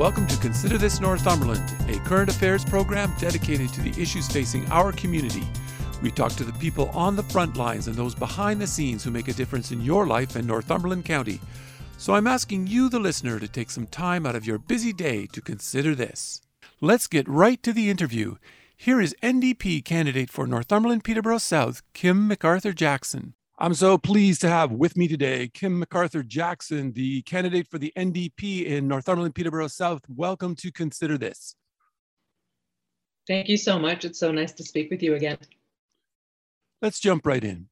welcome to Consider This Northumberland, a current affairs program dedicated to the issues facing our community. We talk to the people on the front lines and those behind the scenes who make a difference in your life in Northumberland County. So I'm asking you, the listener, to take some time out of your busy day to consider this. Let's get right to the interview. Here is NDP candidate for Northumberland Peterborough South, Kim McArthur Jackson. I'm so pleased to have with me today Kim McArthur Jackson, the candidate for the NDP in Northumberland Peterborough South. Welcome to Consider This. Thank you so much. It's so nice to speak with you again. Let's jump right in.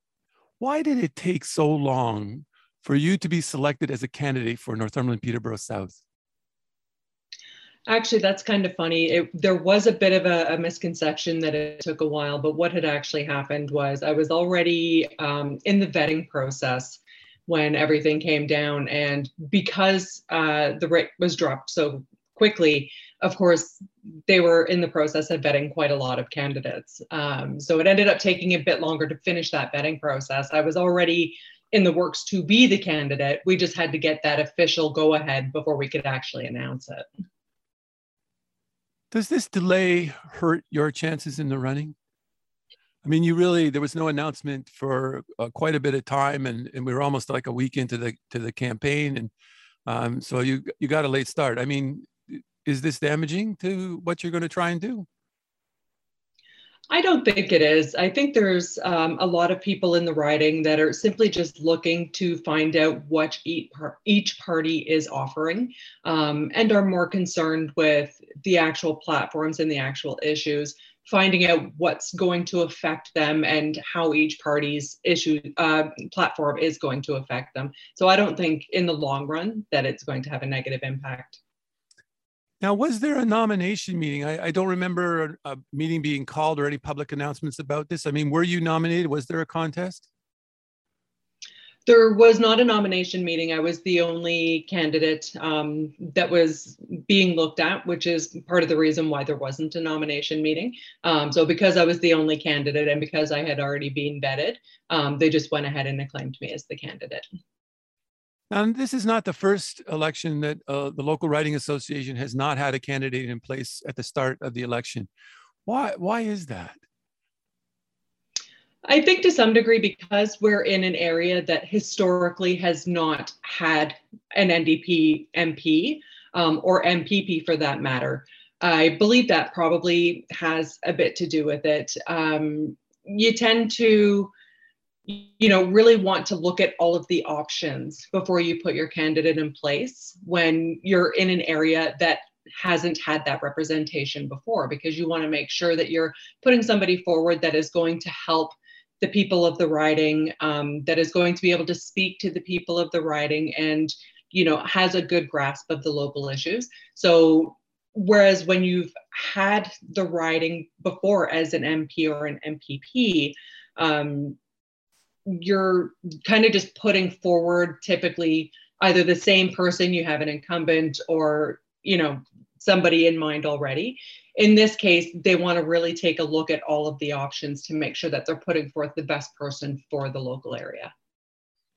Why did it take so long for you to be selected as a candidate for Northumberland Peterborough South? Actually, that's kind of funny. It, there was a bit of a, a, misconception that it took a while, but what had actually happened was I was already um, in the vetting process when everything came down. And because uh, the writ was dropped so quickly, of course, they were in the process of vetting quite a lot of candidates. Um, so it ended up taking a bit longer to finish that vetting process. I was already in the works to be the candidate. We just had to get that official go ahead before we could actually announce it. Does this delay hurt your chances in the running? I mean, you really there was no announcement for uh, quite a bit of time, and, and we were almost like a week into the to the campaign, and um, so you you got a late start. I mean, is this damaging to what you're going to try and do? I don't think it is. I think there's um, a lot of people in the riding that are simply just looking to find out what each, par- each party is offering um, and are more concerned with the actual platforms and the actual issues, finding out what's going to affect them and how each party's issue uh, platform is going to affect them. So I don't think in the long run that it's going to have a negative impact. Now, was there a nomination meeting? I, I, don't remember a, a, meeting being called or any public announcements about this. I mean, were you nominated? Was there a contest? There was not a nomination meeting. I was the only candidate um, that was being looked at, which is part of the reason why there wasn't a nomination meeting. Um, so, because I was the only candidate and because I had already been vetted, um, they just went ahead and acclaimed me as the candidate. And this is not the first election that uh, the local riding association has not had a candidate in place at the start of the election. Why? Why is that? I think to some degree because we're in an area that historically has not had an NDP MP um, or MPP for that matter. I believe that probably has a bit to do with it. Um, you tend to you know really want to look at all of the options before you put your candidate in place when you're in an area that hasn't had that representation before because you want to make sure that you're putting somebody forward that is going to help the people of the riding um, that is going to be able to speak to the people of the riding and you know has a good grasp of the local issues. So whereas when you've had the riding before as an mp or an mpp um, you're kind of just putting forward typically either the same person you have an incumbent or you know somebody in mind already. In this case they want to really take a look at all of the options to make sure that they're putting forth the best person for the local area.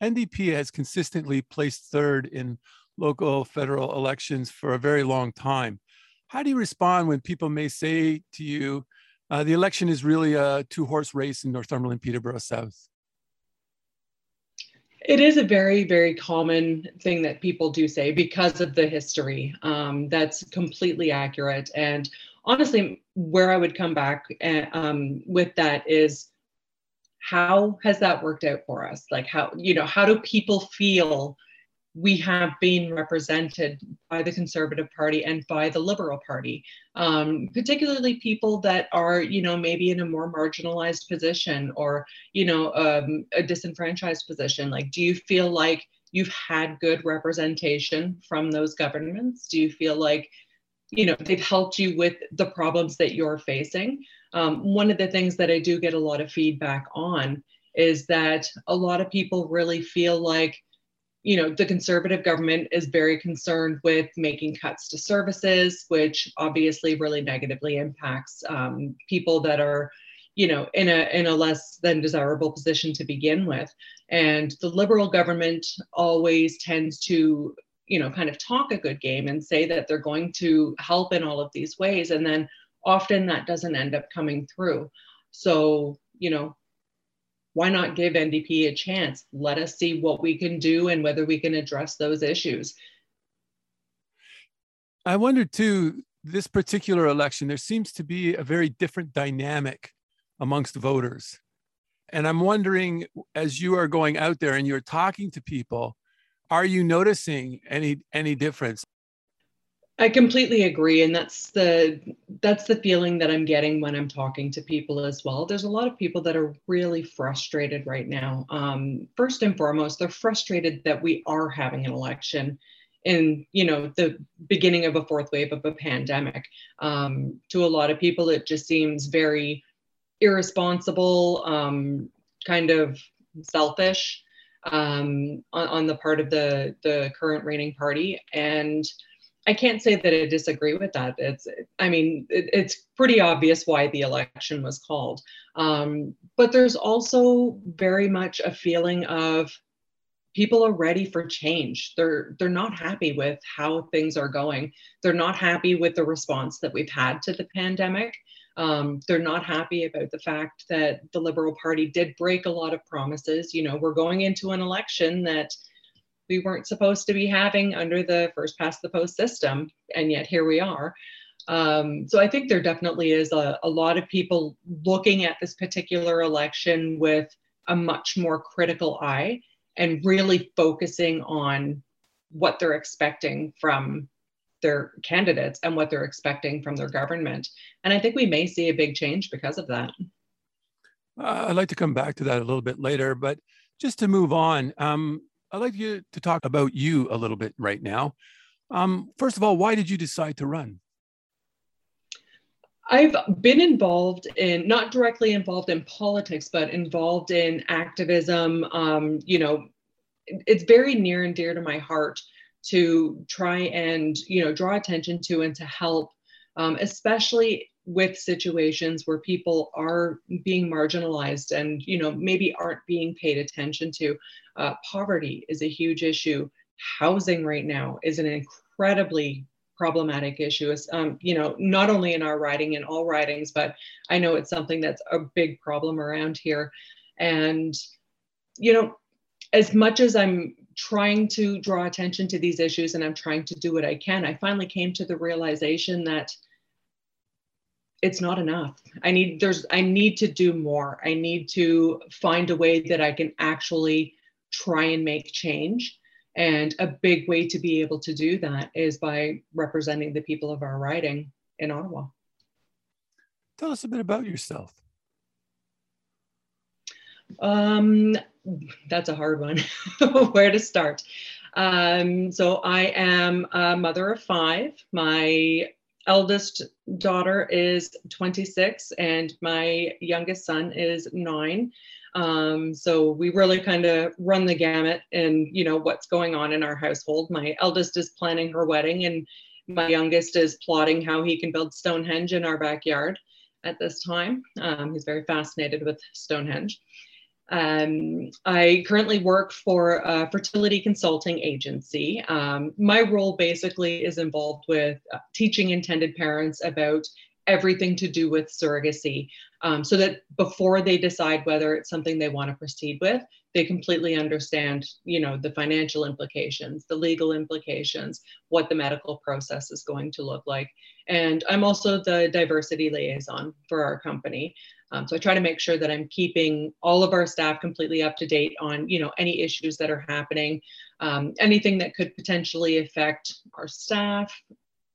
Ndp has consistently placed third in local federal elections for a very long time. How do you respond when people may say to you uh, the election is really a two horse race in northumberland peterborough south it is a very, very common thing that people do say because of the history. Um, that's completely accurate. And honestly, where I would come back eh, um, with that is how has that worked out for us? Like, how, you know, how do people feel we have been represented by the Conservative Party and by the Liberal Party, um, particularly people that are, you know, maybe in a more marginalized position or, you know, um, a disenfranchised position. Like, do you feel like you've had good representation from those governments? Do you feel like you know they've helped you with the problems that you're facing um, one of the things that i do get a lot of feedback on is that a lot of people really feel like you know the conservative government is very concerned with making cuts to services which obviously really negatively impacts um, people that are you know in a in a less than desirable position to begin with. And the liberal government always tends to you know kind of talk a good game and say that they're going to help in all of these ways and then often that doesn't end up coming through. So you know why not give NDP a chance? Let us see what we can do and whether we can address those issues. I wonder too, this particular election, there seems to be a very different dynamic amongst voters. And I'm wondering, as you are going out there and you're talking to people, are you noticing any any difference? I completely agree, and that's the that's the feeling that I'm getting when I'm talking to people as well. There's a lot of people that are really frustrated right now. Um, first and foremost, they're frustrated that we are having an election in you know the beginning of a fourth wave of a pandemic. Um, to a lot of people, it just seems very irresponsible, um, kind of selfish um, on, on the part of the the current reigning party and I can't say that I disagree with that. It's, I mean, it, it's pretty obvious why the election was called. Um, but there's also very much a feeling of people are ready for change. They're they're not happy with how things are going. They're not happy with the response that we've had to the pandemic. Um, they're not happy about the fact that the Liberal Party did break a lot of promises. You know, we're going into an election that we weren't supposed to be having under the first past the post system, and yet here we are. Um, so I think there definitely is a, a lot of people looking at this particular election with a much more critical eye and really focusing on what they're expecting from their candidates and what they're expecting from their government. And I think we may see a big change because of that. Uh, I'd like to come back to that a little bit later, but just to move on, um, I'd like you to talk about you a little bit right now. Um, first of all, why did you decide to run? I've been involved in, not directly involved in politics, but involved in activism. Um, you know, it's very near and dear to my heart to try and, you know, draw attention to and to help, um, especially with situations where people are being marginalized and you know maybe aren't being paid attention to. Uh, poverty is a huge issue. Housing right now is an incredibly problematic issue. Um, you know not only in our riding in all ridings but i know it's something that's a big problem around here. And you know as much as i'm trying to draw attention to these issues and i'm trying to do what i can i finally came to the realization that it's not enough. I need there's i need to do more. I need to find a way that i can actually try and make change. And a big way to be able to do that is by representing the people of our riding in ottawa. Tell us a bit about yourself. Um that's a hard one. Where to start? Um, so i am a mother of five. My eldest daughter is 26 and my youngest son is nine. Um, so we really kind of run the gamut and you know what's going on in our household. My eldest is planning her wedding and my youngest is plotting how he can build Stonehenge in our backyard at this time. Um, he's very fascinated with Stonehenge. Um, I currently work for a fertility consulting agency. Um, my role basically is involved with uh, teaching intended parents about everything to do with surrogacy um, so that before they decide whether it's something they want to proceed with they completely understand you know the financial implications the legal implications what the medical process is going to look like and i'm also the diversity liaison for our company um, so I try to make sure that I'm keeping all of our staff completely up to date on, you know, any issues that are happening, um, anything that could potentially affect our staff,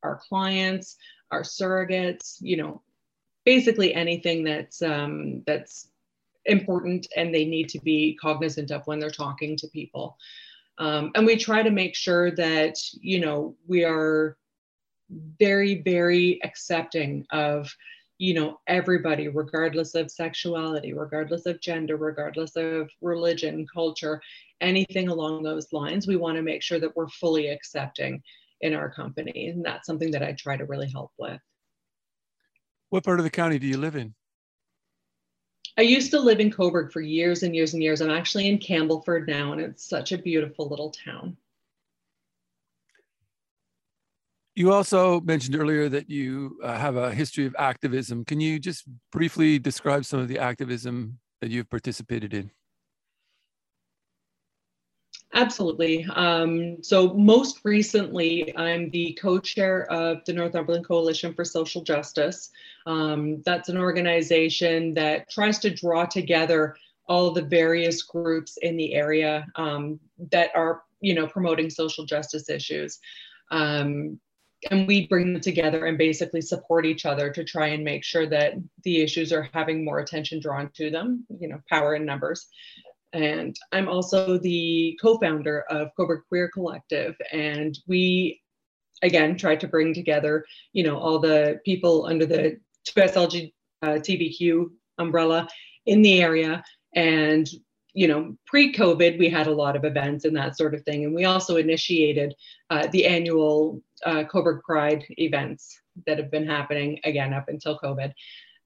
our clients, our surrogates, you know, basically anything that's um, that's important and they need to be cognizant of when they're talking to people. Um, and we try to make sure that, you know, we are very, very accepting of you know everybody regardless of sexuality regardless of gender regardless of religion culture anything along those lines we want to make sure that we're fully accepting in our company and that's something that i try to really help with what part of the county do you live in I used to live in Cobourg for years and years and years. I'm actually in Campbellford now, and it's such a beautiful little town. You also mentioned earlier that you uh, have a history of activism. Can you just briefly describe some of the activism that you've participated in? Absolutely. Um, so, most recently, I'm the co chair of the Northumberland Coalition for Social Justice. Um, that's an organization that tries to draw together all the various groups in the area um, that are, you know, promoting social justice issues. Um, and we bring them together and basically support each other to try and make sure that the issues are having more attention drawn to them, you know, power in numbers. And I'm also the co founder of Cobourg Queer Collective. And we, again, try to bring together, you know, all the people under the 2SLG uh, TBQ umbrella in the area. And, you know, pre COVID, we had a lot of events and that sort of thing. And we also initiated uh, the annual uh, Cobourg Pride events that have been happening again up until COVID.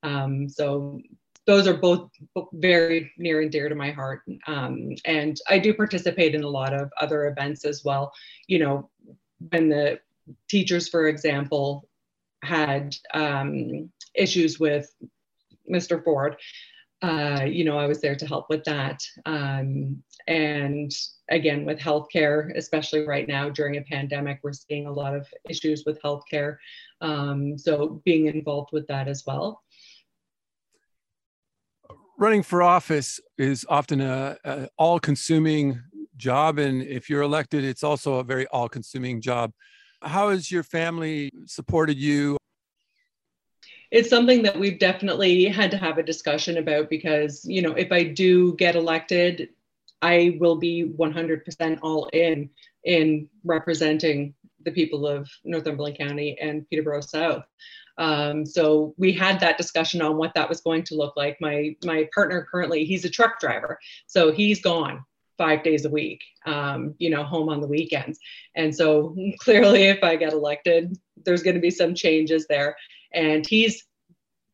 Um, so those are both very near and dear to my heart. Um, and I do participate in a lot of other events as well. You know, when the teachers, for example, had um, issues with Mr. Ford, uh, you know, I was there to help with that. Um, and again, with healthcare, especially right now during a pandemic, we're seeing a lot of issues with healthcare. Um, so being involved with that as well running for office is often a, a all-consuming job, and if you're elected, it's also a very all-consuming job. How has your family supported you? It's something that we've definitely had to have a discussion about because, you know, if I do get elected, I will be 100% all in in representing the people of Northumberland County and Peterborough South. Um, so we had that discussion on what that was going to look like. My my partner currently he's a truck driver, so he's gone five days a week, um, you know, home on the weekends. And so clearly, if I get elected, there's going to be some changes there. And he's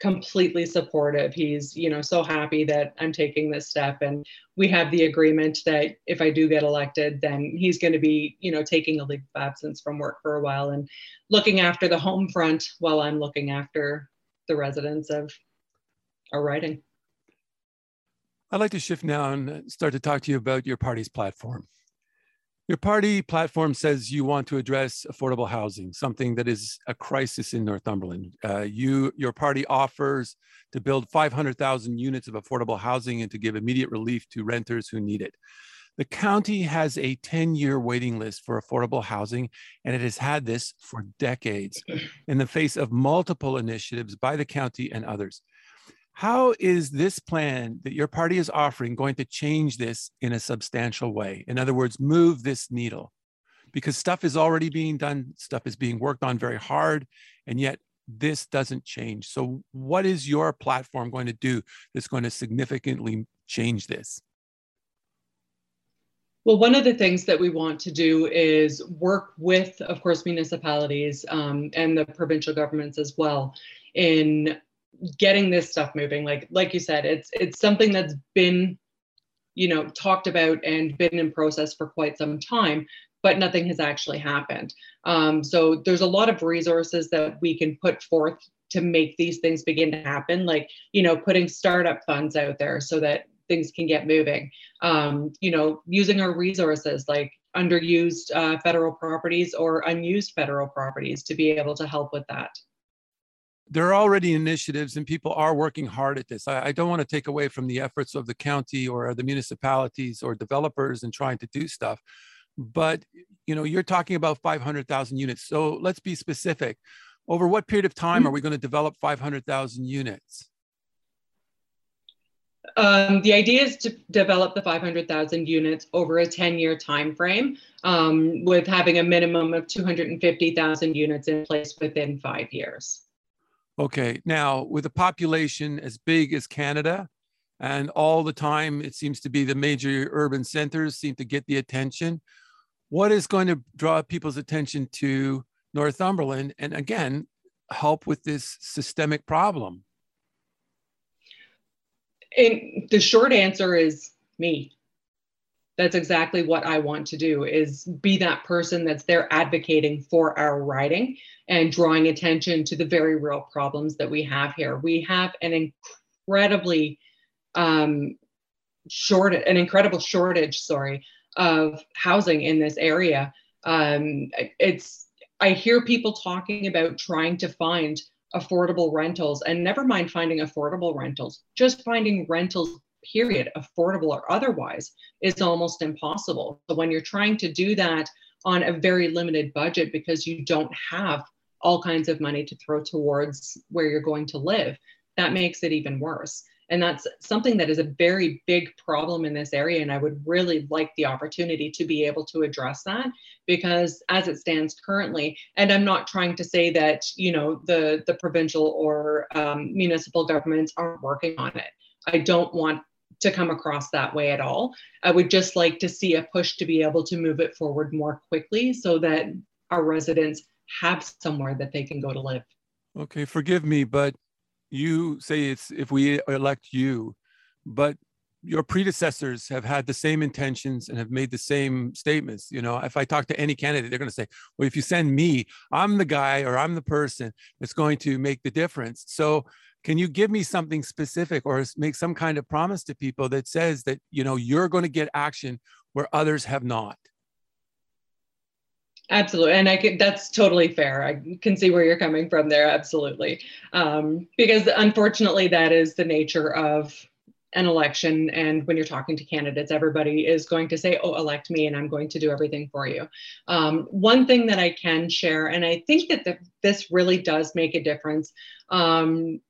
completely supportive. He's, you know, so happy that I'm taking this step. And we have the agreement that if I do get elected, then he's going to be, you know, taking a leave of absence from work for a while and looking after the home front while I'm looking after the residents of our riding. I'd like to shift now and start to talk to you about your party's platform. Your party platform says you want to address affordable housing, something that is a crisis in Northumberland. Uh, you, your party offers to build 500,000 units of affordable housing and to give immediate relief to renters who need it. The county has a 10 year waiting list for affordable housing, and it has had this for decades in the face of multiple initiatives by the county and others. How is this plan that your party is offering going to change this in a substantial way? In other words, move this needle? Because stuff is already being done, stuff is being worked on very hard, and yet this doesn't change. So, what is your platform going to do that's going to significantly change this? Well, one of the things that we want to do is work with, of course, municipalities um, and the provincial governments as well in getting this stuff moving like like you said it's it's something that's been you know talked about and been in process for quite some time but nothing has actually happened. Um, so there's a lot of resources that we can put forth to make these things begin to happen like you know putting startup funds out there so that things can get moving. Um, you know using our resources like underused uh, federal properties or unused federal properties to be able to help with that there are already initiatives and people are working hard at this. I, I, don't want to take away from the efforts of the county or the municipalities or developers and trying to do stuff. But you know, you're talking about 500,000 units. So let's be specific. Over what period of time mm-hmm. are we going to develop 500,000 units? Um, the idea is to develop the 500,000 units over a 10-year time frame, um, with having a minimum of 250,000 units in place within five years. Okay, now with a population as big as Canada, and all the time it seems to be the major urban centers seem to get the attention. What is going to draw people's attention to Northumberland and again help with this systemic problem? And the short answer is me. That's exactly what I want to do is be that person that's there advocating for our riding and drawing attention to the very real problems that we have here. We have an incredibly um, short, an incredible shortage, sorry, of housing in this area. Um, it's I hear people talking about trying to find affordable rentals and never mind finding affordable rentals, just finding rentals, period, affordable or otherwise, is almost impossible. So when you're trying to do that on a very limited budget because you don't have all kinds of money to throw towards where you're going to live, that makes it even worse. And that's something that is a very big problem in this area. And I would really like the opportunity to be able to address that because as it stands currently, and I'm not trying to say that, you know, the, the provincial or um, municipal governments aren't working on it. I don't want to come across that way at all. I would just like to see a push to be able to move it forward more quickly so that our residents have somewhere that they can go to live. Okay, forgive me, but you say it's if we elect you, but your predecessors have had the same intentions and have made the same statements. You know, if I talk to any candidate, they're going to say, well, if you send me, I'm the guy or I'm the person that's going to make the difference. So can you give me something specific or make some kind of promise to people that says that, you know, you're going to get action where others have not? Absolutely, and I. That's totally fair. I can see where you're coming from there. Absolutely, um, because unfortunately, that is the nature of an election. And when you're talking to candidates, everybody is going to say, "Oh, elect me, and I'm going to do everything for you." Um, one thing that I can share, and I think that the, this really does make a difference. Um,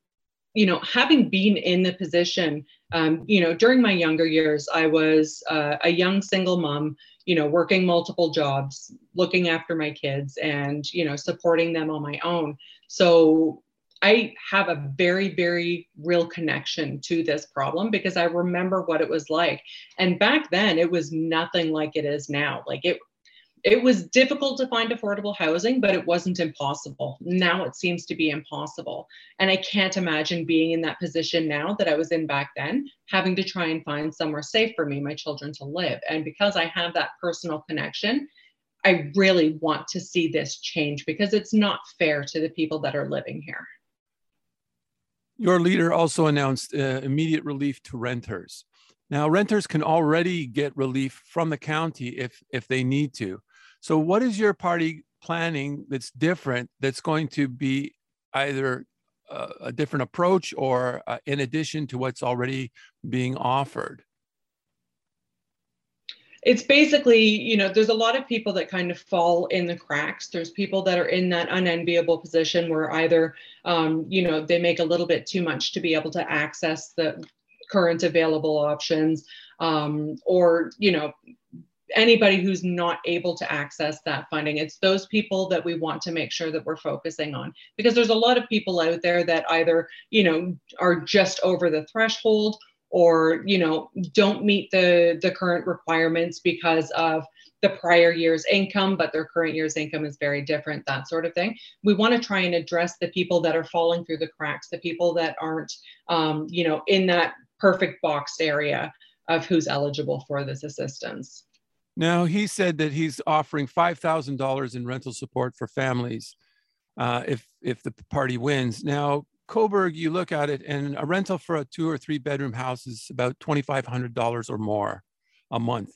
you know, having been in the position, um, you know, during my younger years, I was uh, a young single mom you know working multiple jobs looking after my kids and you know supporting them on my own. So i have a very very real connection to this problem because i remember what it was like. And back then it was nothing like it is now. Like it it was difficult to find affordable housing, but it wasn't impossible. Now it seems to be impossible. And I can't imagine being in that position now that I was in back then, having to try and find somewhere safe for me, my children to live. And because I have that personal connection, I really want to see this change because it's not fair to the people that are living here. Your leader also announced uh, immediate relief to renters. Now, renters can already get relief from the county if, if they need to. So, what is your party planning that's different that's going to be either a, a different approach or uh, in addition to what's already being offered? It's basically, you know, there's a lot of people that kind of fall in the cracks. There's people that are in that unenviable position where either, um, you know, they make a little bit too much to be able to access the current available options, um, or, you know, anybody who's not able to access that funding. It's those people that we want to make sure that we're focusing on because there's a lot of people out there that either, you know, are just over the threshold or, you know, don't meet the the current requirements because of the prior year's income, but their current year's income is very different, that sort of thing. We want to try and address the people that are falling through the cracks, the people that aren't, um, you know, in that perfect boxed area of who's eligible for this assistance. Now, he said that he's offering $5,000 in rental support for families uh, if, if the party wins. Now, Cobourg, you look at it, and a rental for a two or three bedroom house is about $2,500 or more a month.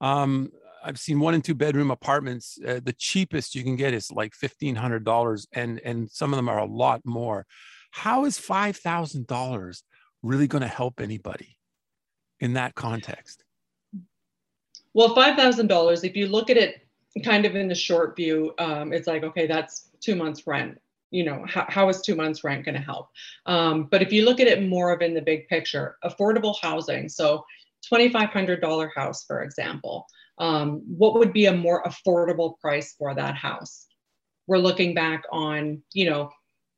Um, I've seen one and two bedroom apartments. Uh, the cheapest you can get is like $1,500, and, and some of them are a lot more. How is $5,000 really going to help anybody in that context? Well, $5,000, if you look at it kind of in the short view, um, it's like, okay, that's two months rent. you know how, how is two months rent going to help um, but if you look at it more of in the big picture affordable housing so $2500 house for example um, what would be a more affordable price for that house we're looking back on you know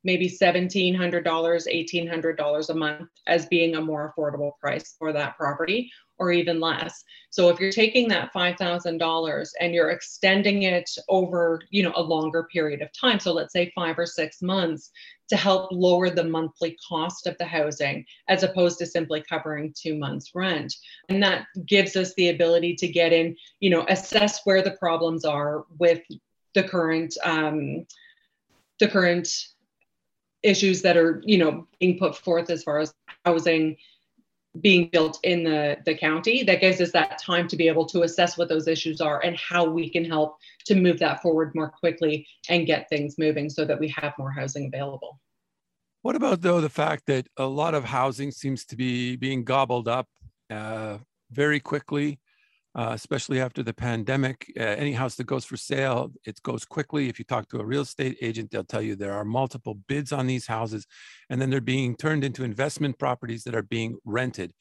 maybe $1,700, $1,800 a month as being a more affordable price for that property or even less. So if you're taking that $5,000 and you're extending it over, you know, a longer period of time, so let's say 5 or 6 months to help lower the monthly cost of the housing as opposed to simply covering 2 months rent. And that gives us the ability to get in, you know, assess where the problems are with the current um, the current issues that are you know being put forth as far as housing being built in the, the county that gives us that time to be able to assess what those issues are and how we can help to move that forward more quickly and get things moving so that we have more housing available. What about though the fact that a lot of housing seems to be being gobbled up uh, very quickly uh, especially after the pandemic. Uh, any house that goes for sale, it goes quickly. If you talk to a real estate agent, they'll tell you there are multiple bids on these houses, and then they're being turned into investment properties that are being rented.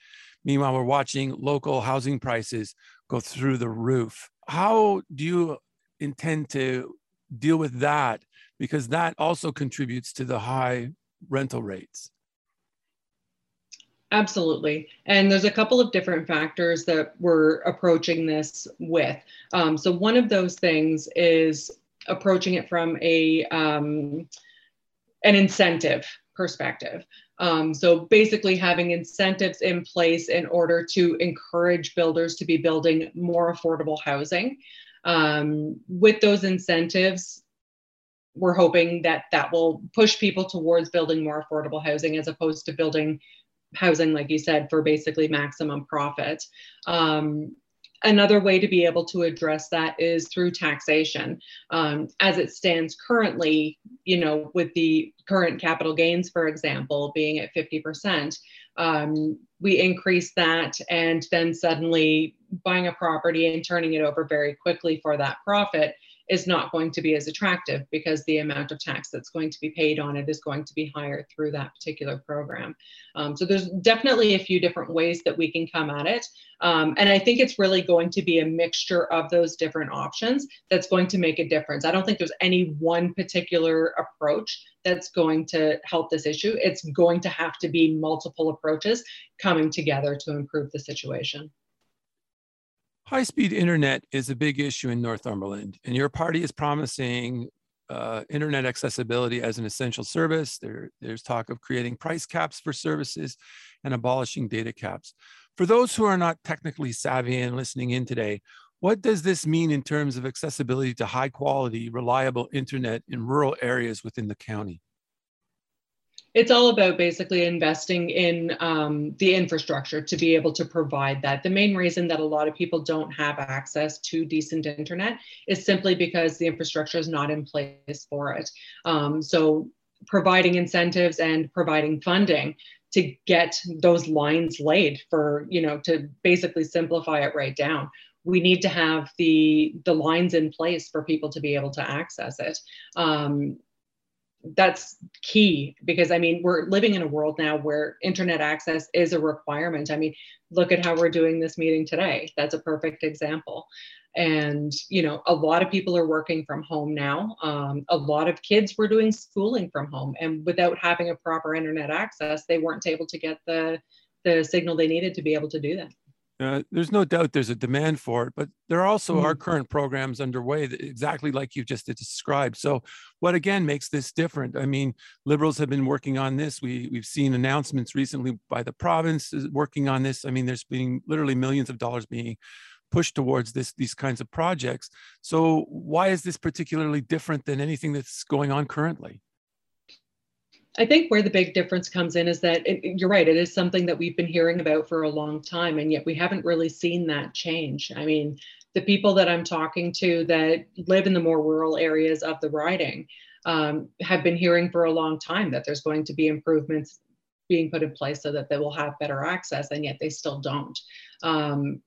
Meanwhile, we're watching local housing prices go through the roof. How do you intend to deal with that? Because that also contributes to the high rental rates. Absolutely. And there's a couple of different factors that we're approaching this with. Um, so, one of those things is approaching it from a um, an incentive perspective. Um, so basically having incentives in place in order to encourage builders to be building more affordable housing. Um, with those incentives, we're hoping that that will push people towards building more affordable housing as opposed to building housing, like you said, for basically maximum profit. Um, another way to be able to address that is through taxation. Um, as it stands currently, you know, with the current capital gains, for example, being at 50%, um, we increase that and then suddenly buying a property and turning it over very quickly for that profit is not going to be as attractive because the amount of tax that's going to be paid on it is going to be higher through that particular program. Um, so there's definitely a few different ways that we can come at it. Um, and I think it's really going to be a mixture of those different options that's going to make a difference. I don't think there's any one particular approach that's going to help this issue. It's going to have to be multiple approaches coming together to improve the situation. High speed internet is a big issue in Northumberland, and your party is promising uh, internet accessibility as an essential service. There, there's talk of creating price caps for services and abolishing data caps. For those who are not technically savvy and listening in today, what does this mean in terms of accessibility to high quality, reliable internet in rural areas within the county? It's all about basically investing in um, the infrastructure to be able to provide that. The main reason that a lot of people don't have access to decent internet is simply because the infrastructure is not in place for it. Um, so providing incentives and providing funding to get those lines laid for, you know, to basically simplify it right down we need to have the the lines in place for people to be able to access it um, that's key because I mean, we're living in a world now where internet access is a requirement. I mean, look at how we're doing this meeting today. That's a perfect example. And, you know, a lot of people are working from home now. Um, a lot of kids were doing schooling from home, and without having a proper internet access, they weren't able to get the, the signal they needed to be able to do that. Uh, there's no doubt there's a demand for it, but there also mm-hmm. are current programs underway that exactly like you just described. So, what again makes this different? I mean, liberals have been working on this. We we've seen announcements recently by the province working on this. I mean, there's been literally millions of dollars being pushed towards this these kinds of projects. So, why is this particularly different than anything that's going on currently? I think where the big difference comes in is that it, you're right, it is something that we've been hearing about for a long time, and yet we haven't really seen that change. I mean, the people that I'm talking to that live in the more rural areas of the riding um, have been hearing for a long time that there's going to be improvements being put in place so that they will have better access, and yet they still don't. Um,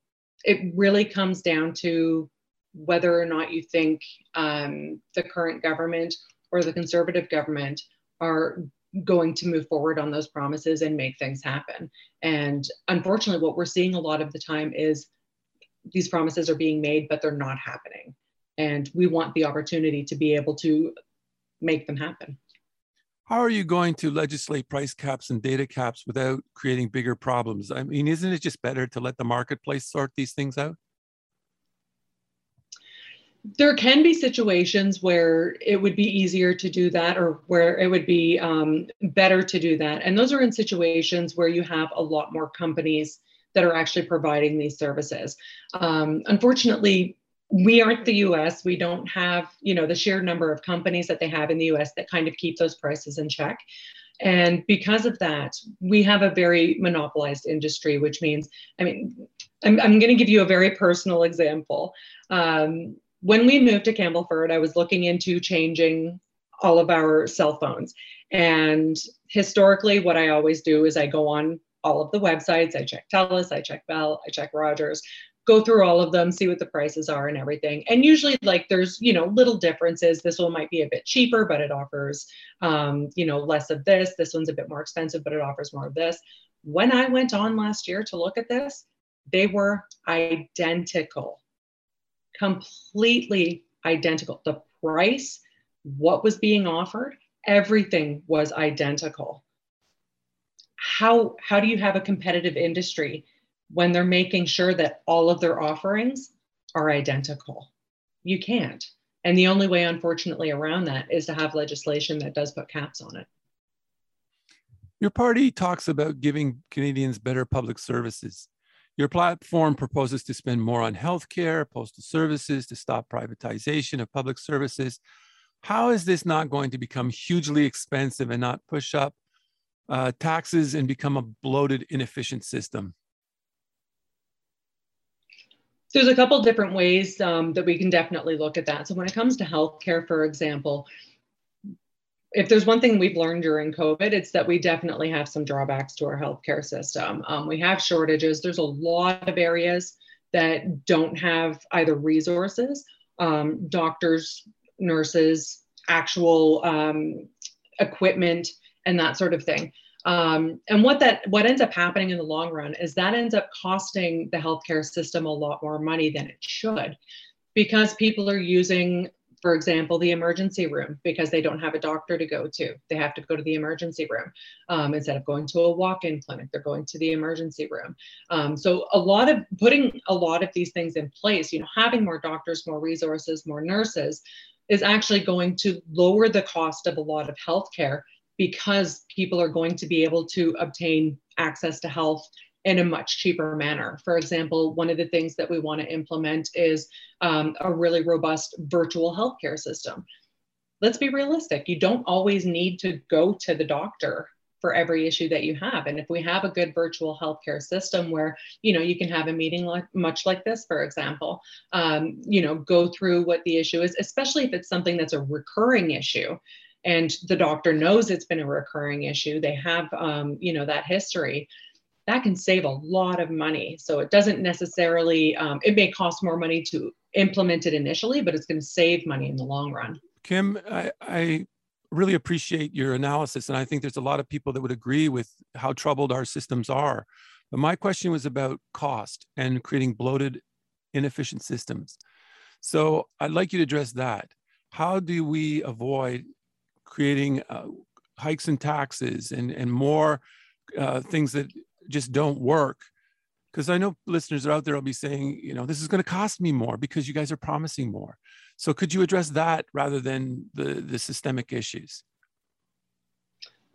it really comes down to whether or not you think um, the current government or the conservative government are going to move forward on those promises and make things happen. And unfortunately, what we're seeing a lot of the time is these promises are being made, but they're not happening. And we want the opportunity to be able to make them happen. How are you going to legislate price caps and data caps without creating bigger problems? I mean, isn't it just better to let the marketplace sort these things out? There can be situations where it would be easier to do that or where it would be um, better to do that. And those are in situations where you have a lot more companies that are actually providing these services. Um, unfortunately, we aren't the US. We don't have, you know, the sheer number of companies that they have in the US that kind of keep those prices in check. And because of that, we have a very monopolized industry, which means, I mean, I'm, I'm going to give you a very personal example. Um, when we moved to Campbellford, I was looking into changing all of our cell phones. And historically, what I always do is I go on all of the websites. I check TELUS, I check Bell, I check Rogers, go through all of them, see what the prices are and everything. And usually, like there's you know little differences. This one might be a bit cheaper, but it offers um, you know less of this. This one's a bit more expensive, but it offers more of this. When I went on last year to look at this, they were identical completely identical. The price, what was being offered, everything was identical. How, how do you have a competitive industry when they're making sure that all of their offerings are identical? You can't. And the only way, unfortunately, around that is to have legislation that does put caps on it. Your party talks about giving Canadians better public services. Your platform proposes to spend more on healthcare, postal services, to stop privatization of public services. How is this not going to become hugely expensive and not push up uh, taxes and become a bloated, inefficient system? So There's a couple different ways um, that we can definitely look at that. So when it comes to healthcare, for example, if there's one thing we've learned during COVID, it's that we definitely have some drawbacks to our healthcare system. Um, we have shortages. There's a lot of areas that don't have either resources, um, doctors, nurses, actual um, equipment, and that sort of thing. Um, and what that what ends up happening in the long run is that ends up costing the healthcare system a lot more money than it should because people are using for example, the emergency room because they don't have a doctor to go to. They have to go to the emergency room um, instead of going to a walk-in clinic. They're going to the emergency room. Um, so a lot of putting a lot of these things in place, you know, having more doctors, more resources, more nurses, is actually going to lower the cost of a lot of healthcare because people are going to be able to obtain access to health in a much cheaper manner. For example, one of the things that we want to implement is um, a really robust virtual healthcare system. Let's be realistic. You don't always need to go to the doctor for every issue that you have. And if we have a good virtual healthcare system where, you know, you can have a meeting like much like this, for example, um, you know, go through what the issue is, especially if it's something that's a recurring issue and the doctor knows it's been a recurring issue. They have, um, you know, that history that can save a lot of money. So it doesn't necessarily, um, it may cost more money to implement it initially, but it's going to save money in the long run. Kim, I, I really appreciate your analysis. And I think there's a lot of people that would agree with how troubled our systems are. But my question was about cost and creating bloated, inefficient systems. So I'd like you to address that. How do we avoid creating uh, hikes in taxes and, and more uh, things that just don't work because I know listeners are out there will be saying, you know, this is going to cost me more because you guys are promising more. So could you address that rather than the the systemic issues?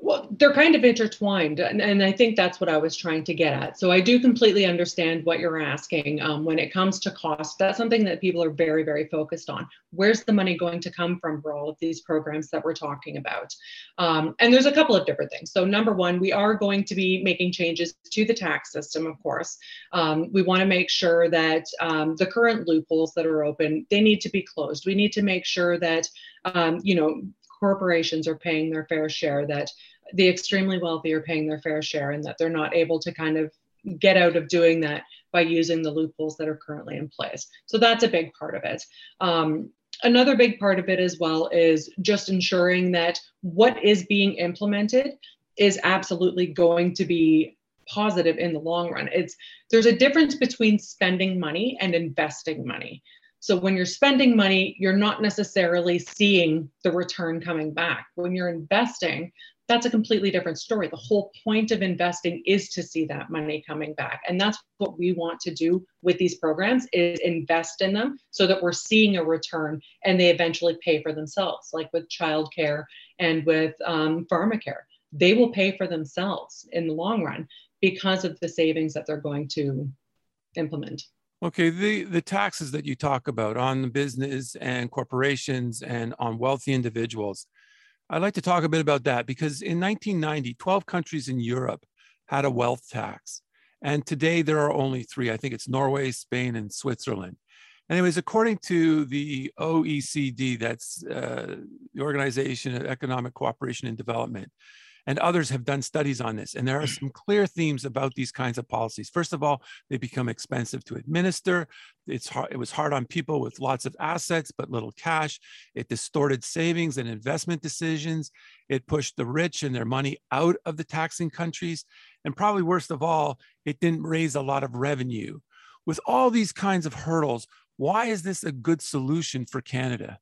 Well, they're kind of intertwined. And, and, I think that's what I was trying to get at. So I do completely understand what you're asking. Um, when it comes to cost, that's something that people are very, very focused on. Where's the money going to come from for all of these programs that we're talking about? Um, and there's a couple of different things. So, number one, we are going to be making changes to the tax system, of course. Um, we want to make sure that um, the current loopholes that are open, they need to be closed. We need to make sure that, um, you know, corporations are paying their fair share, that the extremely wealthy are paying their fair share, and that they're not able to kind of get out of doing that by using the loopholes that are currently in place. So that's a big part of it. Um, another big part of it as well is just ensuring that what is being implemented is absolutely going to be positive in the long run. It's there's a difference between spending money and investing money. So when you're spending money, you're not necessarily seeing the return coming back. When you're investing, that's a completely different story. The whole point of investing is to see that money coming back. And that's what we want to do with these programs is invest in them so that we're seeing a return and they eventually pay for themselves, like with childcare and with um, pharmacare. They will pay for themselves in the long run because of the savings that they're going to implement. Okay, the, the taxes that you talk about on business and corporations and on wealthy individuals, I'd like to talk a bit about that because in 1990, 12 countries in Europe had a wealth tax. And today there are only three. I think it's Norway, Spain, and Switzerland. Anyways, according to the OECD, that's uh, the Organization of Economic Cooperation and Development, and others have done studies on this. And there are some clear themes about these kinds of policies. First of all, they become expensive to administer. It's hard, it was hard on people with lots of assets, but little cash. It distorted savings and investment decisions. It pushed the rich and their money out of the taxing countries. And probably worst of all, it didn't raise a lot of revenue. With all these kinds of hurdles, why is this a good solution for Canada?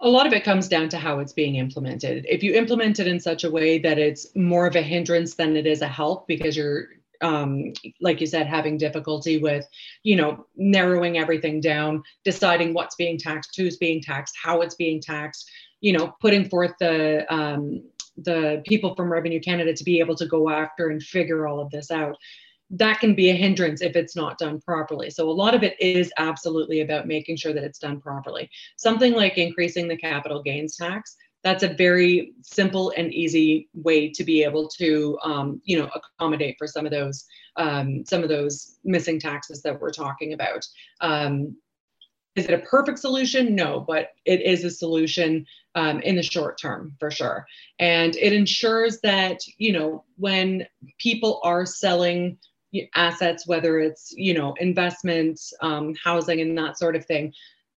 A lot of it comes down to how it's being implemented. If you implement it in such a way that it's more of a hindrance than it is a help because you're um, like you said, having difficulty with, you know, narrowing everything down, deciding what's being taxed, who's being taxed, how it's being taxed, you know, putting forth the um, the people from Revenue Canada to be able to go after and figure all of this out that can be a hindrance if it's not done properly. So a lot of it is absolutely about making sure that it's done properly. Something like increasing the capital gains tax, that's a very simple and easy way to be able to, um, you know, accommodate for some of those um, some of those missing taxes that we're talking about. Um, is it a perfect solution? No, but it is a solution um, in the short term for sure. And it ensures that, you know, when people are selling assets, whether it's you know investments, um, housing, and that sort of thing,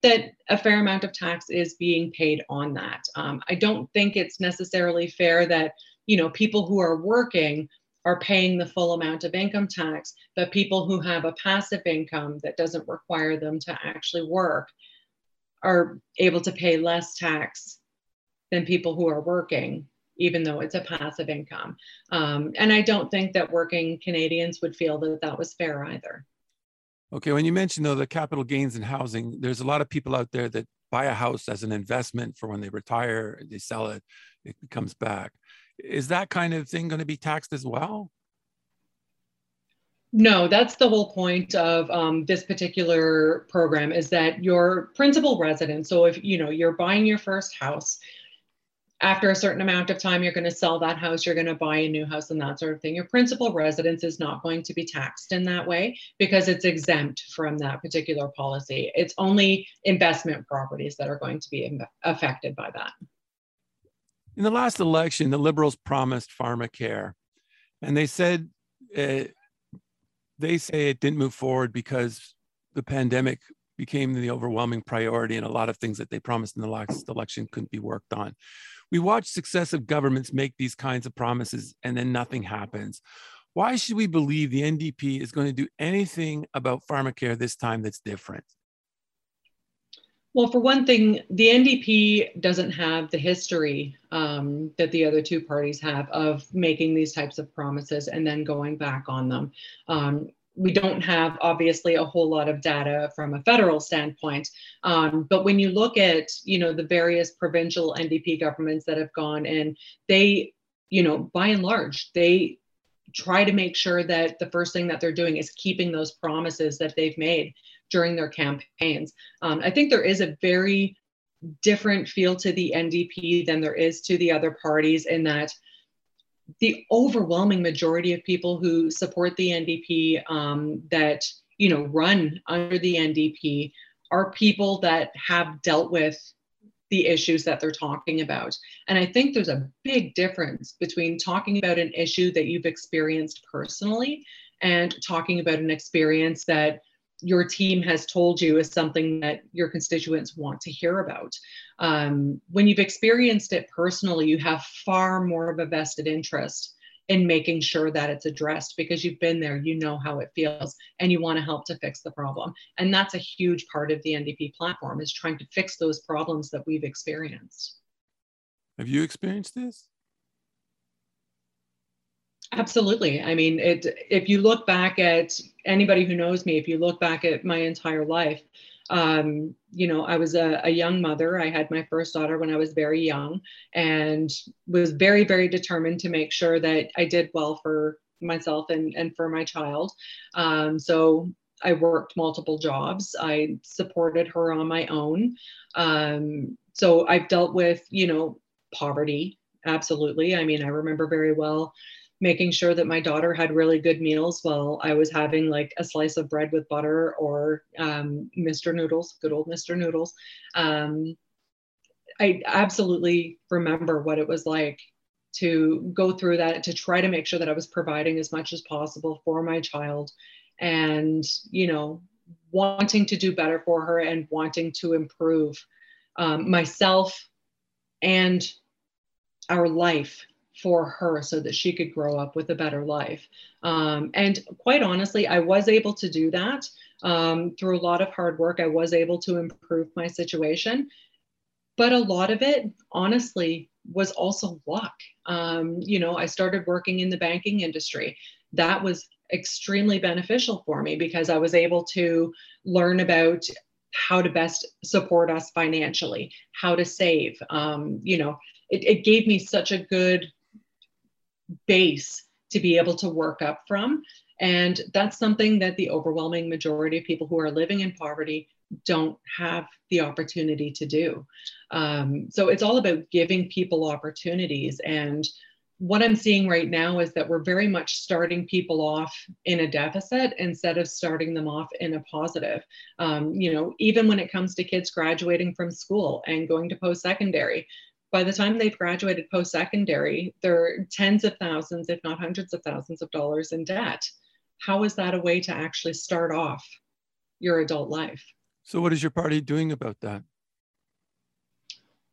that a fair amount of tax is being paid on that. Um, I don't think it's necessarily fair that you know people who are working are paying the full amount of income tax, but people who have a passive income that doesn't require them to actually work are able to pay less tax than people who are working even though it's a passive income. Um, and I don't think that working Canadians would feel that that was fair either. Okay, when you mentioned though the capital gains in housing, there's a lot of people out there that buy a house as an investment for when they retire, they sell it, it comes back. Is that kind of thing going to be taxed as well? No, that's the whole point of um, this particular program is that your principal residence. So if you know you're buying your first house, after a certain amount of time, you're going to sell that house, you're going to buy a new house, and that sort of thing. Your principal residence is not going to be taxed in that way because it's exempt from that particular policy. It's only investment properties that are going to be affected by that. In the last election, the Liberals promised pharmacare, and they said uh, they say it didn't move forward because the pandemic became the overwhelming priority, and a lot of things that they promised in the last election couldn't be worked on. We watch successive governments make these kinds of promises and then nothing happens. Why should we believe the NDP is going to do anything about pharmacare this time that's different? Well, for one thing, the NDP doesn't have the history um, that the other two parties have of making these types of promises and then going back on them. Um, we don't have obviously a whole lot of data from a federal standpoint. Um, but when you look at you know the various provincial ndp governments that have gone in they you know by and large they try to make sure that the first thing that they're doing is keeping those promises that they've made during their campaigns. Um, i think there is a very different feel to the ndp than there is to the other parties in that the overwhelming majority of people who support the NDP um, that you know run under the NDP are people that have dealt with the issues that they're talking about. And I think there's a big difference between talking about an issue that you've experienced personally and talking about an experience that your team has told you is something that your constituents want to hear about. Um, when you've experienced it personally, you have far more of a vested interest in making sure that it's addressed because you've been there, you know how it feels, and you want to help to fix the problem. And that's a huge part of the NDP platform is trying to fix those problems that we've experienced. Have you experienced this? Absolutely. I mean, it, if you look back at anybody who knows me, if you look back at my entire life, um, you know, I was a, a, young mother. I had my first daughter when I was very young and was very, very determined to make sure that I did well for myself and, and for my child. Um, so I worked multiple jobs. I supported her on my own. Um, so I've dealt with, you know, poverty. Absolutely. I mean, I remember very well making sure that my daughter had really good meals while I was having like a slice of bread with butter or um, Mr. Noodles, good old Mr. Noodles. Um, I absolutely remember what it was like to go through that, to try to make sure that I was providing as much as possible for my child and, you know, wanting to do better for her and wanting to improve um, myself and our life for her so that she could grow up with a better life. Um, and quite honestly, I was able to do that um, through a lot of hard work. I was able to improve my situation. But a lot of it, honestly, was also luck. Um, you know, I started working in the banking industry. That was extremely beneficial for me because I was able to learn about how to best support us financially, how to save. Um, you know, it, it gave me such a good base to be able to work up from. And that's something that the overwhelming majority of people who are living in poverty don't have the opportunity to do. Um, so it's all about giving people opportunities. And what I'm seeing right now is that we're very much starting people off in a deficit instead of starting them off in a positive. Um, you know, even when it comes to kids graduating from school and going to post secondary, by the time they've graduated post secondary, they're tens of thousands, if not hundreds of thousands of dollars in debt. How is that a way to actually start off your adult life? So, what is your party doing about that?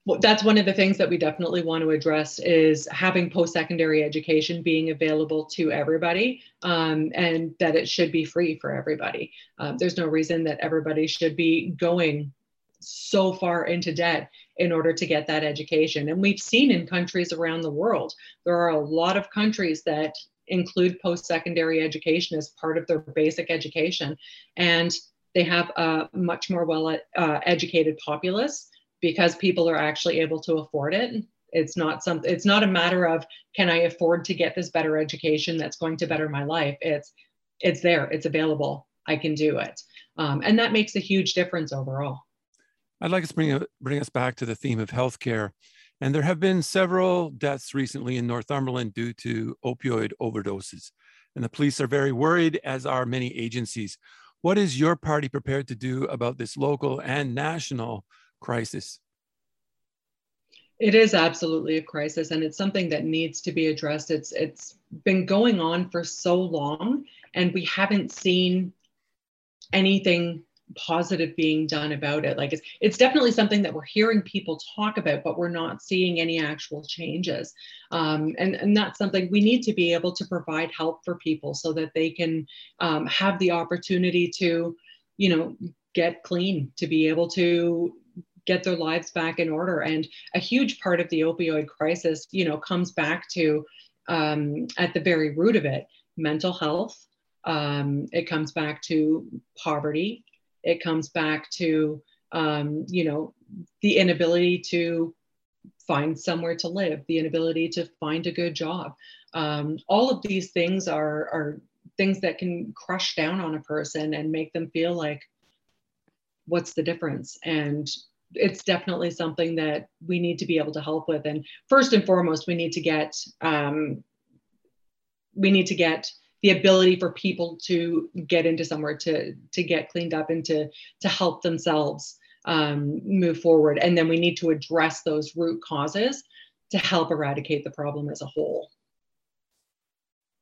Well, that's one of the things that we definitely want to address is having post-secondary education being available to everybody um, and that it should be free for everybody um, there's no reason that everybody should be going so far into debt in order to get that education. And we've seen in countries around the world, there are a lot of countries that include post secondary education as part of their basic education. And they have a much more well uh, educated populace because people are actually able to afford it. It's not something, it's not a matter of can I afford to get this better education that's going to better my life? It's, it's there, it's available, I can do it. Um, and that makes a huge difference overall. I'd like to bring, bring us back to the theme of healthcare. And there have been several deaths recently in Northumberland due to opioid overdoses. And the police are very worried, as are many agencies. What is your party prepared to do about this local and national crisis? It is absolutely a crisis, and it's something that needs to be addressed. It's it's been going on for so long, and we haven't seen anything positive being done about it. Like it's, it's definitely something that we're hearing people talk about but we're not seeing any actual changes. Um, and, and that's something we need to be able to provide help for people so that they can um, have the opportunity to you know get clean to be able to get their lives back in order. And a huge part of the opioid crisis you know comes back to um, at the very root of it mental health. Um, it comes back to poverty it comes back to um, you know the inability to find somewhere to live the inability to find a good job. Um, all of these things are are things that can crush down on a person and make them feel like what's the difference? And it's definitely something that we need to be able to help with. And first and foremost we need to get um, we need to get the ability for people to get into somewhere to to get cleaned up and to to help themselves um, move forward and then we need to address those root causes to help eradicate the problem as a whole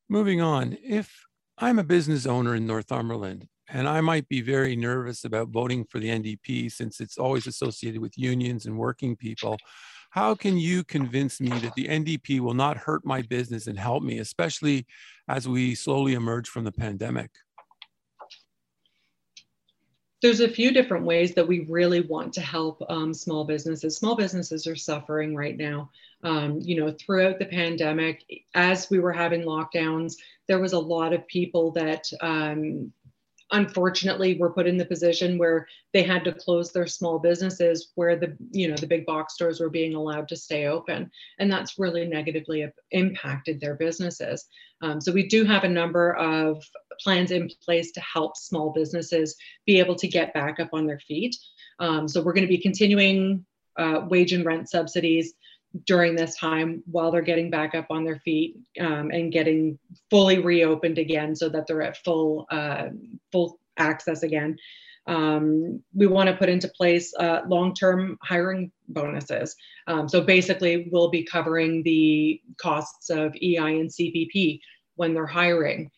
moving on if i'm a business owner in northumberland and I might be very nervous about voting for the NDP since it's always associated with unions and working people. How can you convince me that the NDP will not hurt my business and help me, especially as we slowly emerge from the pandemic? There's a few different ways that we really want to help um, small businesses. Small businesses are suffering right now. Um, you know, throughout the pandemic, as we were having lockdowns, there was a lot of people that um, unfortunately we were put in the position where they had to close their small businesses where the you know the big box stores were being allowed to stay open. And that's really negatively impacted their businesses. Um, so we do have a number of plans in place to help small businesses be able to get back up on their feet. Um, so we're going to be continuing uh, wage and rent subsidies during this time while they're getting back up on their feet um, and getting fully reopened again so that they're at full uh, full access again. Um, we want to put into place uh, long-term hiring bonuses. Um, so basically, we'll be covering the costs of EI and CPP when they're hiring,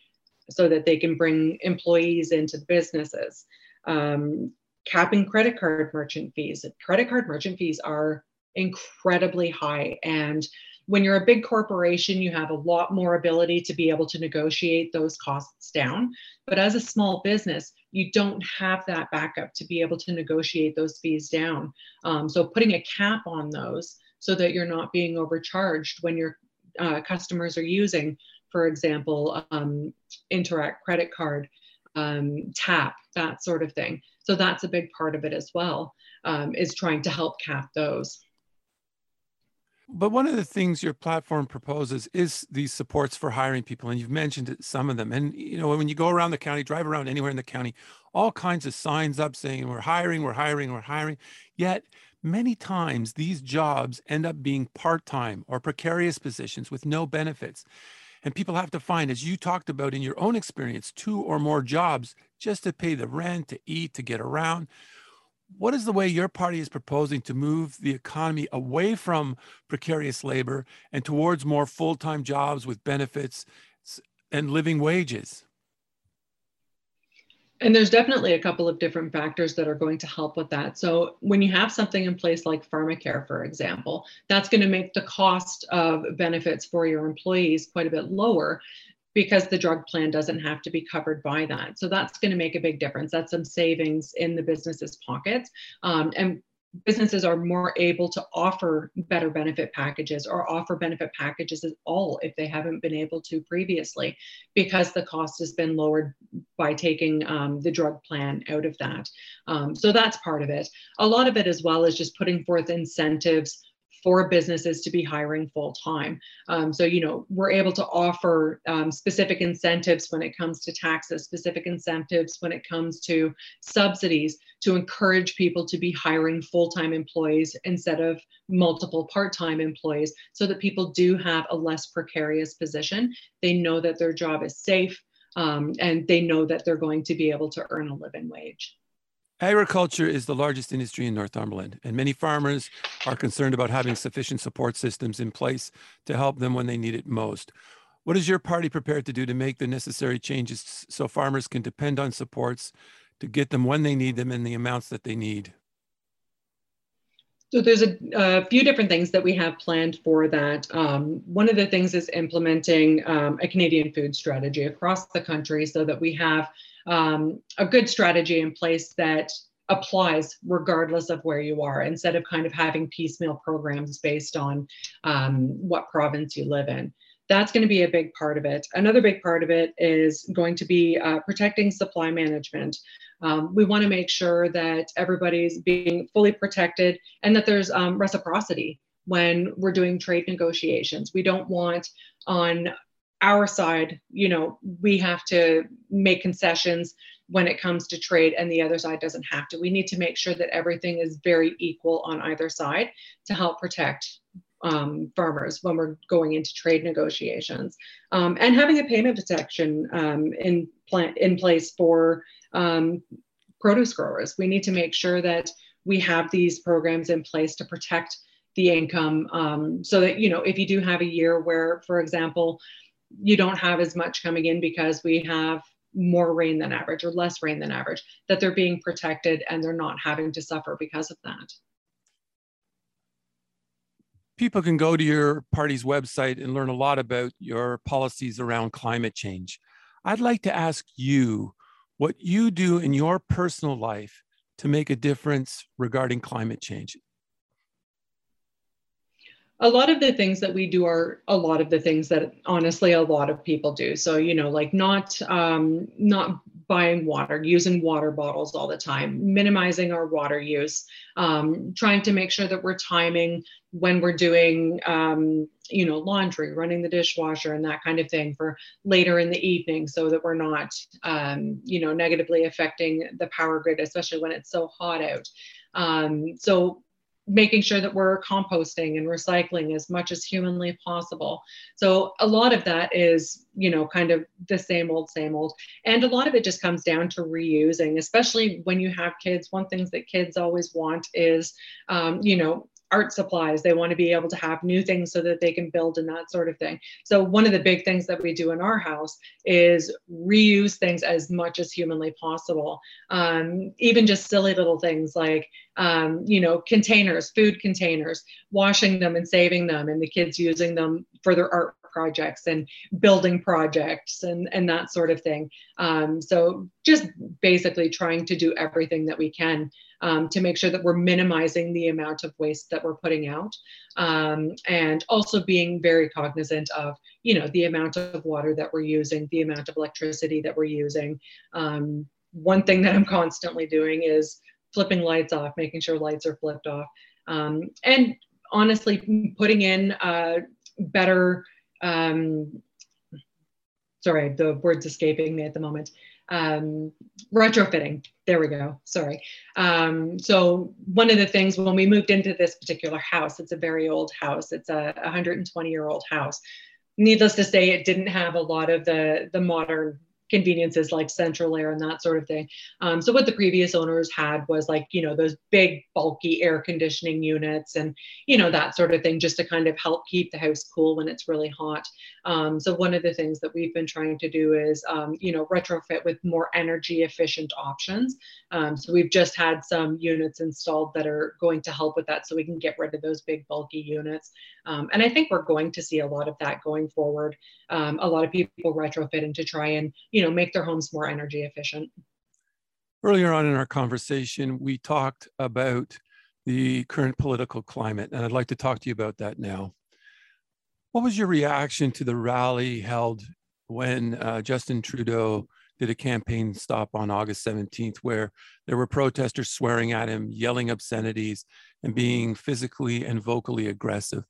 so that they can bring employees into the businesses. Um, capping credit card merchant fees. Credit card merchant fees are incredibly high. And when you're a big corporation, you have a lot more ability to be able to negotiate those costs down. But as a small business, you don't have that backup to be able to negotiate those fees down. Um, so putting a cap on those so that you're not being overcharged when your uh, customers are using, for example, um, Interac credit card, um, tap, that sort of thing. So that's a big part of it as well, um, is trying to help cap those. But one of the things your platform proposes is these supports for hiring people, and you've mentioned some of them. And you know, when you go around the county, drive around anywhere in the county, all kinds of signs up saying we're hiring, we're hiring, we're hiring. Yet many times these jobs end up being part-time or precarious positions with no benefits. And people have to find, as you talked about in your own experience, two or more jobs just to pay the rent, to eat, to get around what is the way your party is proposing to move the economy away from precarious labor and towards more full-time jobs with benefits and living wages? And there's definitely a couple of different factors that are going to help with that. So, when you have something in place like pharmacare, for example, that's going to make the cost of benefits for your employees quite a bit lower because the drug plan doesn't have to be covered by that. So that's going to make a big difference. That's some savings in the business's pockets. Um, and businesses are more able to offer better benefit packages or offer benefit packages at all if they haven't been able to previously because the cost has been lowered by taking um, the drug plan out of that. Um, so that's part of it. A lot of it as well is just putting forth incentives for businesses to be hiring full time. Um, so, you know, we're able to offer um, specific incentives when it comes to taxes, specific incentives when it comes to subsidies to encourage people to be hiring full time employees instead of multiple part time employees so that people do have a less precarious position. They know that their job is safe um, and they know that they're going to be able to earn a living wage. Agriculture is the largest industry in Northumberland, and many farmers are concerned about having sufficient support systems in place to help them when they need it most. What is your party prepared to do to make the necessary changes so farmers can depend on supports to get them when they need them and the amounts that they need? So there's a, a, few different things that we have planned for that. Um, one of the things is implementing um, a Canadian food strategy across the country so that we have um, a good strategy in place that applies regardless of where you are instead of kind of having piecemeal programs based on um, what province you live in that's going to be a big part of it. Another big part of it is going to be uh, protecting supply management. Um, we want to make sure that everybody's being fully protected and that there's um, reciprocity when we're doing trade negotiations. We don't want on our side, you know, we have to make concessions when it comes to trade and the other side doesn't have to. We need to make sure that everything is very equal on either side to help protect um, farmers when we're going into trade negotiations. Um, and having a payment protection um, in, plant, in place for um, produce growers. We need to make sure that we have these programs in place to protect the income um, so that, you know, if you do have a year where, for example, you don't have as much coming in because we have more rain than average or less rain than average, that they're being protected and they're not having to suffer because of that. People can go to your party's website and learn a lot about your policies around climate change. I'd like to ask you what you do in your personal life to make a difference regarding climate change a lot of the things that we do are a lot of the things that honestly a lot of people do so you know like not um, not buying water using water bottles all the time minimizing our water use um, trying to make sure that we're timing when we're doing um, you know laundry running the dishwasher and that kind of thing for later in the evening so that we're not um, you know negatively affecting the power grid especially when it's so hot out. Um, so making sure that we're composting and recycling as much as humanly possible. So a lot of that is, you know, kind of the same old, same old. And a lot of it just comes down to reusing, especially when you have kids. One thing that kids always want is, um, you know, art supplies. They want to be able to have new things so that they can build and that sort of thing. So one of the big things that we do in our house is reuse things as much as humanly possible. Um, even just silly little things like, um, you know, containers, food containers, washing them and saving them, and the kids using them for their art projects and building projects and, and that sort of thing. Um, so just basically trying to do everything that we can um, to make sure that we're minimizing the amount of waste that we're putting out. Um, and also being very cognizant of you know the amount of water that we're using the amount of electricity that we're using. Um, one thing that i'm constantly doing is flipping lights off making sure lights are flipped off. Um, and honestly putting in uh, better um, sorry the word's escaping me at the moment um, retrofitting. There we go. Sorry. Um, so one of the things when we moved into this particular house, it's a very old house. It's a 120 year old house. Needless to say, it didn't have a lot of the the modern conveniences like central air and that sort of thing. Um, so what the previous owners had was like, you know, those big bulky air conditioning units and, you know, that sort of thing just to kind of help keep the house cool when it's really hot. Um, so one of the things that we've been trying to do is, um, you know, retrofit with more energy efficient options. Um, so we've just had some units installed that are going to help with that so we can get rid of those big bulky units. Um, and I think we're going to see a lot of that going forward. Um, a lot of people retrofitting to try and, you know, make their homes more energy efficient. Earlier on in our conversation, we talked about the current political climate, and I'd like to talk to you about that now. What was your reaction to the rally held when uh, Justin Trudeau did a campaign stop on August 17th where there were protesters swearing at him, yelling obscenities, and being physically and vocally aggressive?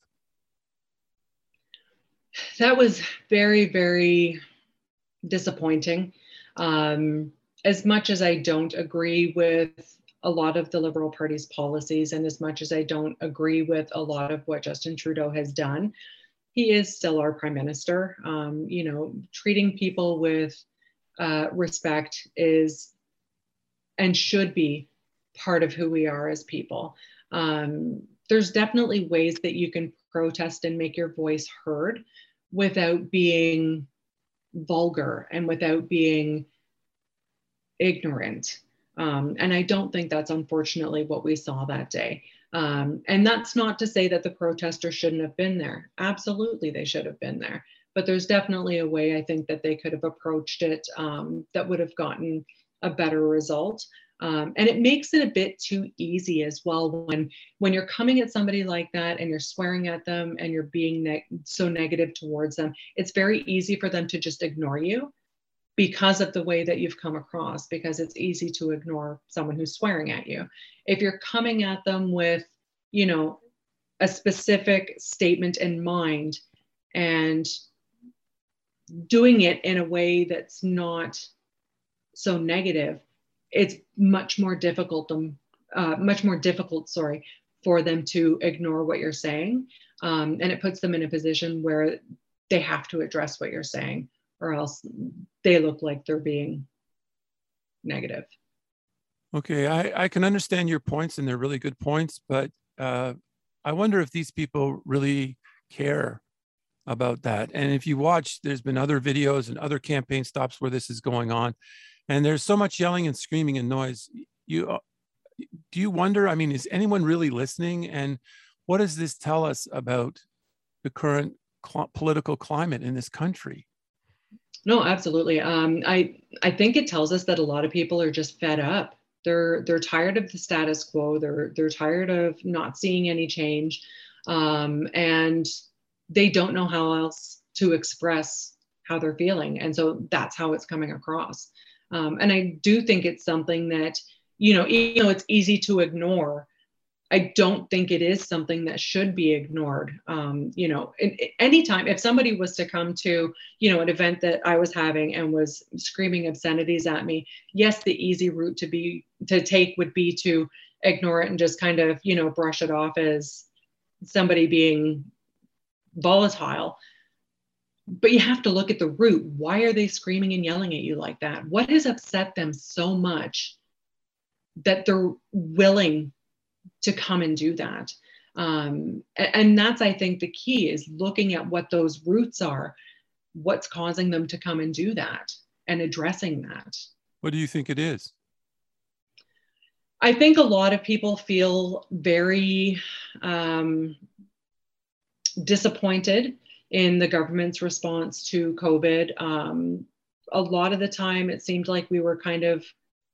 That was very, very disappointing. Um, as much as I don't agree with a lot of the Liberal Party's policies, and as much as I don't agree with a lot of what Justin Trudeau has done, he is still our prime minister. Um, you know, treating people with uh, respect is and should be part of who we are as people. Um, there's definitely ways that you can protest and make your voice heard without being vulgar and without being ignorant. Um, and I don't think that's unfortunately what we saw that day. Um, and that's not to say that the protesters shouldn't have been there. Absolutely, they should have been there. But there's definitely a way I think that they could have approached it um, that would have gotten a better result. Um, and it makes it a bit too easy as well when when you're coming at somebody like that and you're swearing at them and you're being ne- so negative towards them it's very easy for them to just ignore you because of the way that you've come across because it's easy to ignore someone who's swearing at you. If you're coming at them with you know a specific statement in mind and doing it in a way that's not so negative it's much more difficult them uh, much more difficult sorry for them to ignore what you're saying. Um, and it puts them in a position where they have to address what you're saying or else they look like they're being negative. Okay i, I can understand your points and they're really good points but uh, i wonder if these people really care about that. And if you watch, there's been other videos and other campaign stops where this is going on, and there's so much yelling and screaming and noise. You uh, do you wonder? I mean, is anyone really listening? And what does this tell us about the current cl- political climate in this country? No, absolutely. Um, I I think it tells us that a lot of people are just fed up. They're they're tired of the status quo. They're they're tired of not seeing any change, um, and they don't know how else to express how they're feeling. And so that's how it's coming across. Um, and I do think it's something that you know, even though it's easy to ignore, I don't think it is something that should be ignored. Um, you know, anytime if somebody was to come to, you know, an event that I was having and was screaming obscenities at me, yes, the easy route to be to take would be to ignore it and just kind of, you know, brush it off as somebody being volatile. But you have to look at the root. Why are they screaming and yelling at you like that? What has upset them so much that they're willing to come and do that. Um, and that's, I think, the key is looking at what those roots are, what's causing them to come and do that, and addressing that. What do you think it is? I think a lot of people feel very um, disappointed in the government's response to COVID. Um, a lot of the time, it seemed like we were kind of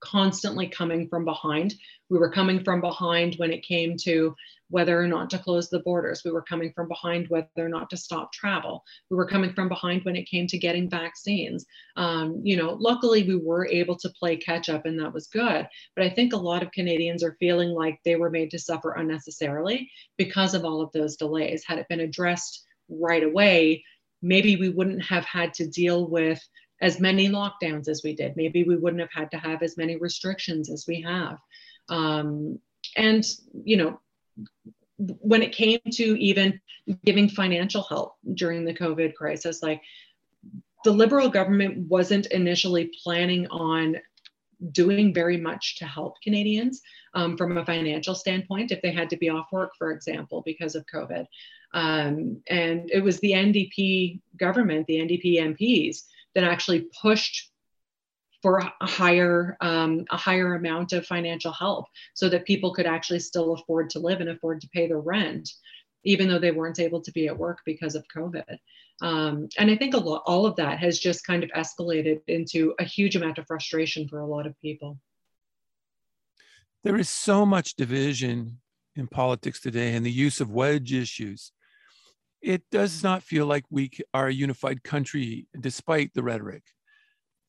constantly coming from behind. We were coming from behind when it came to whether or not to close the borders. We were coming from behind whether or not to stop travel. We were coming from behind when it came to getting vaccines. Um, you know, luckily we were able to play catch up and that was good. But I think a lot of Canadians are feeling like they were made to suffer unnecessarily because of all of those delays. Had it been addressed right away, maybe we wouldn't have had to deal with as many lockdowns as we did. Maybe we wouldn't have had to have as many restrictions as we have. Um, and, you know, when it came to even giving financial help during the COVID crisis, like the Liberal government wasn't initially planning on doing very much to help Canadians um, from a financial standpoint if they had to be off work, for example, because of COVID. Um, and it was the NDP government, the NDP MPs, that actually pushed for a higher um, a higher amount of financial help so that people could actually still afford to live and afford to pay their rent even though they weren't able to be at work because of covid um, and i think a lot all of that has just kind of escalated into a huge amount of frustration for a lot of people there is so much division in politics today and the use of wedge issues it does not feel like we are a unified country despite the rhetoric.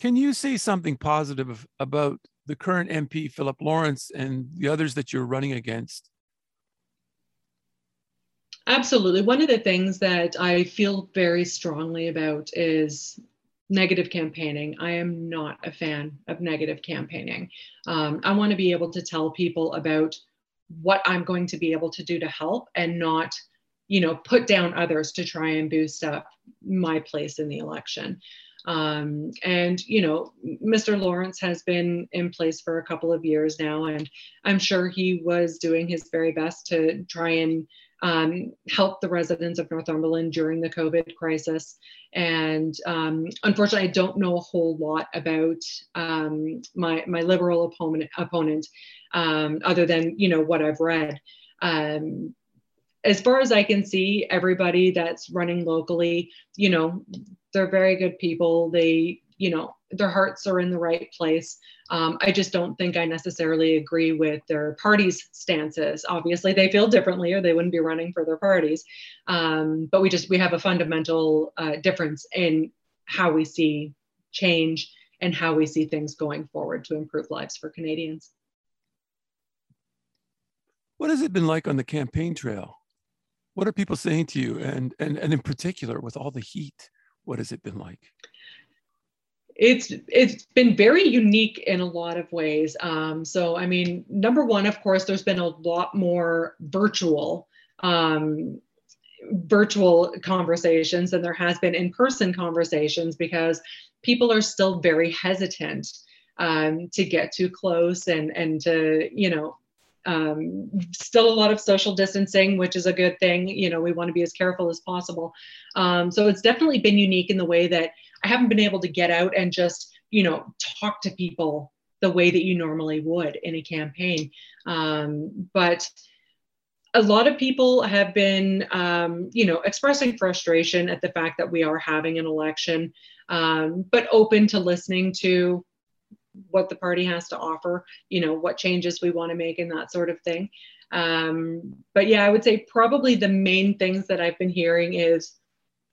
Can you say something positive about the current MP, Philip Lawrence, and the others that you're running against? Absolutely. One of the things that I feel very strongly about is negative campaigning. I am not a fan of negative campaigning. Um, I want to be able to tell people about what I'm going to be able to do to help and not you know, put down others to try and boost up my place in the election. Um, and, you know, Mr. Lawrence has been in place for a couple of years now, and I'm sure he was doing his very best to try and um, help the residents of Northumberland during the COVID crisis. And um, unfortunately, I don't know a whole lot about um, my my liberal opponent opponent, um, other than you know what I've read. Um, as far as I can see, everybody that's running locally, you know, they're very good people. They, you know, their hearts are in the right place. Um, I just don't think I necessarily agree with their party's stances. Obviously, they feel differently, or they wouldn't be running for their parties. Um, but we just we have a fundamental uh, difference in how we see change and how we see things going forward to improve lives for Canadians. What has it been like on the campaign trail? what are people saying to you and and and in particular with all the heat what has it been like it's it's been very unique in a lot of ways um, so i mean number one of course there's been a lot more virtual um, virtual conversations than there has been in-person conversations because people are still very hesitant um, to get too close and and to you know um, still a lot of social distancing, which is a good thing. You know, we want to be as careful as possible. Um, so it's definitely been unique in the way that I haven't been able to get out and just, you know, talk to people the way that you normally would in a campaign. Um, but a lot of people have been, um, you know, expressing frustration at the fact that we are having an election, um, but open to listening to what the party has to offer, you know, what changes we want to make and that sort of thing. Um, but yeah, I would say probably the main things that I've been hearing is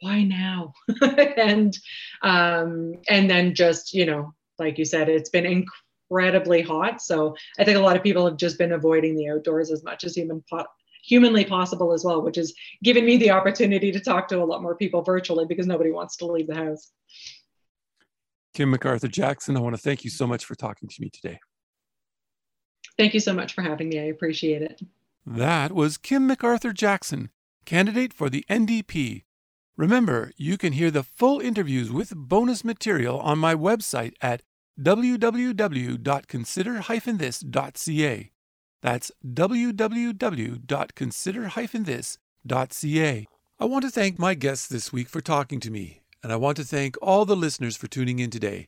why now? and um, and then just, you know, like you said, it's been incredibly hot. So I think a lot of people have just been avoiding the outdoors as much as human po- humanly possible as well, which has given me the opportunity to talk to a lot more people virtually because nobody wants to leave the house. Kim McArthur Jackson, I want to thank you so much for talking to me today. Thank you so much for having me. I appreciate it. That was Kim McArthur Jackson, candidate for the NDP. Remember, you can hear the full interviews with bonus material on my website at www.consider-this.ca. That's www.consider-this.ca. I want to thank my guests this week for talking to me and I want to thank all the listeners for tuning in today.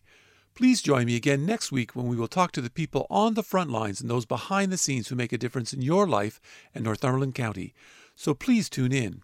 Please join me again next week when we will talk to the people on the front lines and those behind the scenes who make a difference in your life and Northumberland County. So please tune in.